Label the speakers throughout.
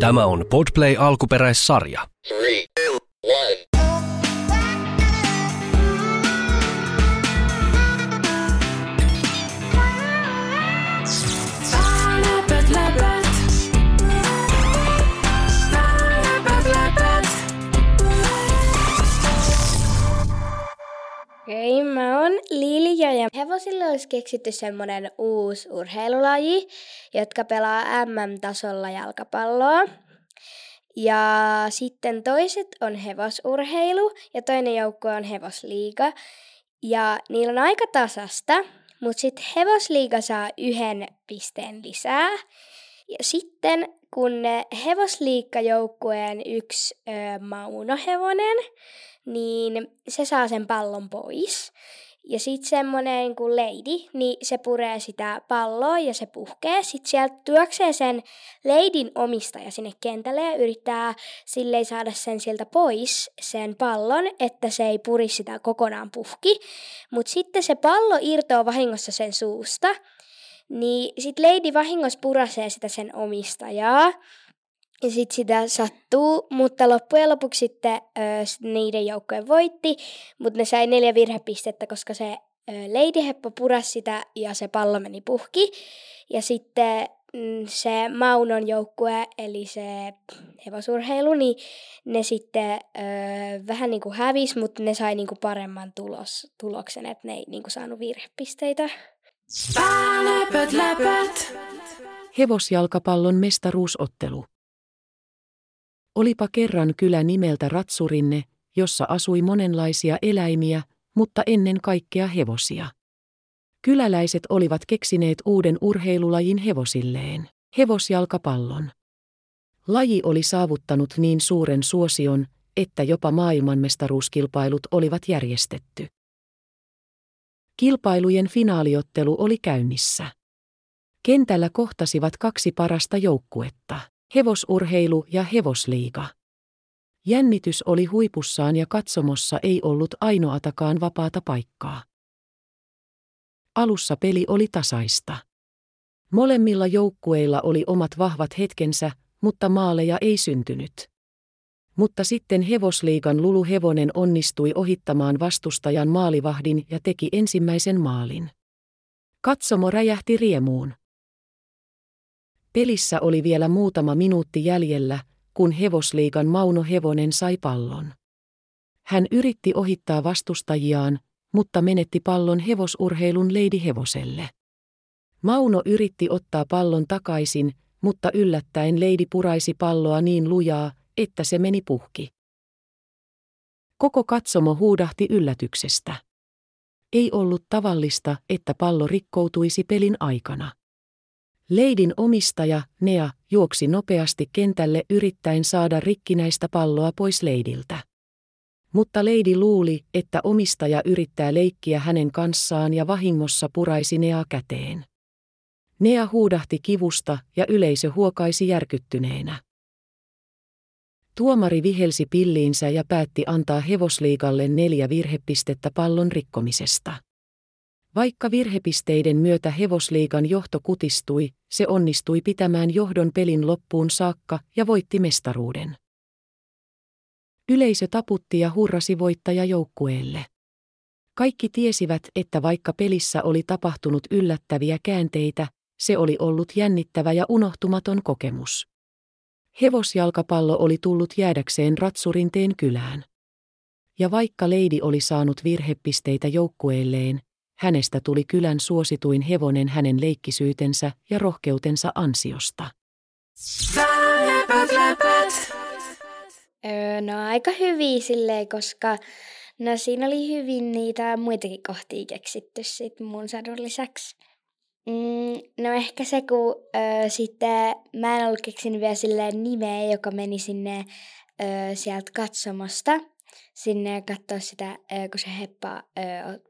Speaker 1: Tämä on Podplay alkuperäissarja.
Speaker 2: Three, two,
Speaker 3: Ja hevosille olisi keksitty semmonen uusi urheilulaji, jotka pelaa MM-tasolla jalkapalloa. Ja sitten toiset on hevosurheilu ja toinen joukkue on hevosliiga. Ja niillä on aika tasasta, mutta sitten hevosliiga saa yhden pisteen lisää. Ja sitten kun hevosliikkajoukkueen yksi ö, maunohevonen, niin se saa sen pallon pois. Ja sitten semmoinen kuin lady, niin se puree sitä palloa ja se puhkee. Sitten sieltä työksee sen leidin omistaja sinne kentälle ja yrittää silleen saada sen sieltä pois, sen pallon, että se ei puri sitä kokonaan puhki. Mutta sitten se pallo irtoaa vahingossa sen suusta, niin sitten lady vahingossa purasee sitä sen omistajaa. Ja sitten sitä sattuu, mutta loppujen lopuksi sitten ö, niiden joukkojen voitti, mutta ne sai neljä virhepistettä, koska se ö, Lady Heppo purasi sitä ja se pallo meni puhki. Ja sitten mm, se Maunon joukkue, eli se hevosurheilu, niin ne sitten ö, vähän niin kuin hävisi, mutta ne sai niin kuin paremman tulos, tuloksen, että ne ei niin kuin saanut virhepisteitä.
Speaker 4: Läpät, läpät.
Speaker 5: Hevosjalkapallon mestaruusottelu. Olipa kerran kylä nimeltä Ratsurinne, jossa asui monenlaisia eläimiä, mutta ennen kaikkea hevosia. Kyläläiset olivat keksineet uuden urheilulajin hevosilleen, hevosjalkapallon. Laji oli saavuttanut niin suuren suosion, että jopa maailmanmestaruuskilpailut olivat järjestetty. Kilpailujen finaaliottelu oli käynnissä. Kentällä kohtasivat kaksi parasta joukkuetta, hevosurheilu ja hevosliiga. Jännitys oli huipussaan ja katsomossa ei ollut ainoatakaan vapaata paikkaa. Alussa peli oli tasaista. Molemmilla joukkueilla oli omat vahvat hetkensä, mutta maaleja ei syntynyt. Mutta sitten hevosliigan Lulu Hevonen onnistui ohittamaan vastustajan maalivahdin ja teki ensimmäisen maalin. Katsomo räjähti riemuun. Pelissä oli vielä muutama minuutti jäljellä, kun hevosliigan Mauno Hevonen sai pallon. Hän yritti ohittaa vastustajiaan, mutta menetti pallon hevosurheilun Leidi Hevoselle. Mauno yritti ottaa pallon takaisin, mutta yllättäen Leidi puraisi palloa niin lujaa, että se meni puhki. Koko katsomo huudahti yllätyksestä. Ei ollut tavallista, että pallo rikkoutuisi pelin aikana. Leidin omistaja, Nea, juoksi nopeasti kentälle yrittäen saada rikkinäistä palloa pois Leidiltä. Mutta Leidi luuli, että omistaja yrittää leikkiä hänen kanssaan ja vahingossa puraisi Nea käteen. Nea huudahti kivusta ja yleisö huokaisi järkyttyneenä. Tuomari vihelsi pilliinsä ja päätti antaa hevosliigalle neljä virhepistettä pallon rikkomisesta. Vaikka virhepisteiden myötä hevosliigan johto kutistui, se onnistui pitämään johdon pelin loppuun saakka ja voitti mestaruuden. Yleisö taputti ja hurrasi voittajajoukkueelle. Kaikki tiesivät, että vaikka pelissä oli tapahtunut yllättäviä käänteitä, se oli ollut jännittävä ja unohtumaton kokemus. Hevosjalkapallo oli tullut jäädäkseen Ratsurinteen kylään. Ja vaikka Leidi oli saanut virhepisteitä joukkueelleen, hänestä tuli kylän suosituin hevonen hänen leikkisyytensä ja rohkeutensa ansiosta.
Speaker 3: Öö, no aika hyviä silleen, koska no siinä oli hyvin niitä muitakin kohtia keksitty sit mun sadun lisäksi. Mm, no ehkä se, kun öö, sitten mä en ollut keksinyt vielä silleen nimeä, joka meni sinne öö, sieltä katsomosta sinne katsoa sitä, kun se heppa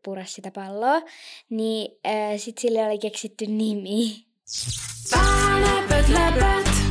Speaker 3: purasi sitä palloa, niin sitten sille oli keksitty nimi.
Speaker 4: Läpät, läpät.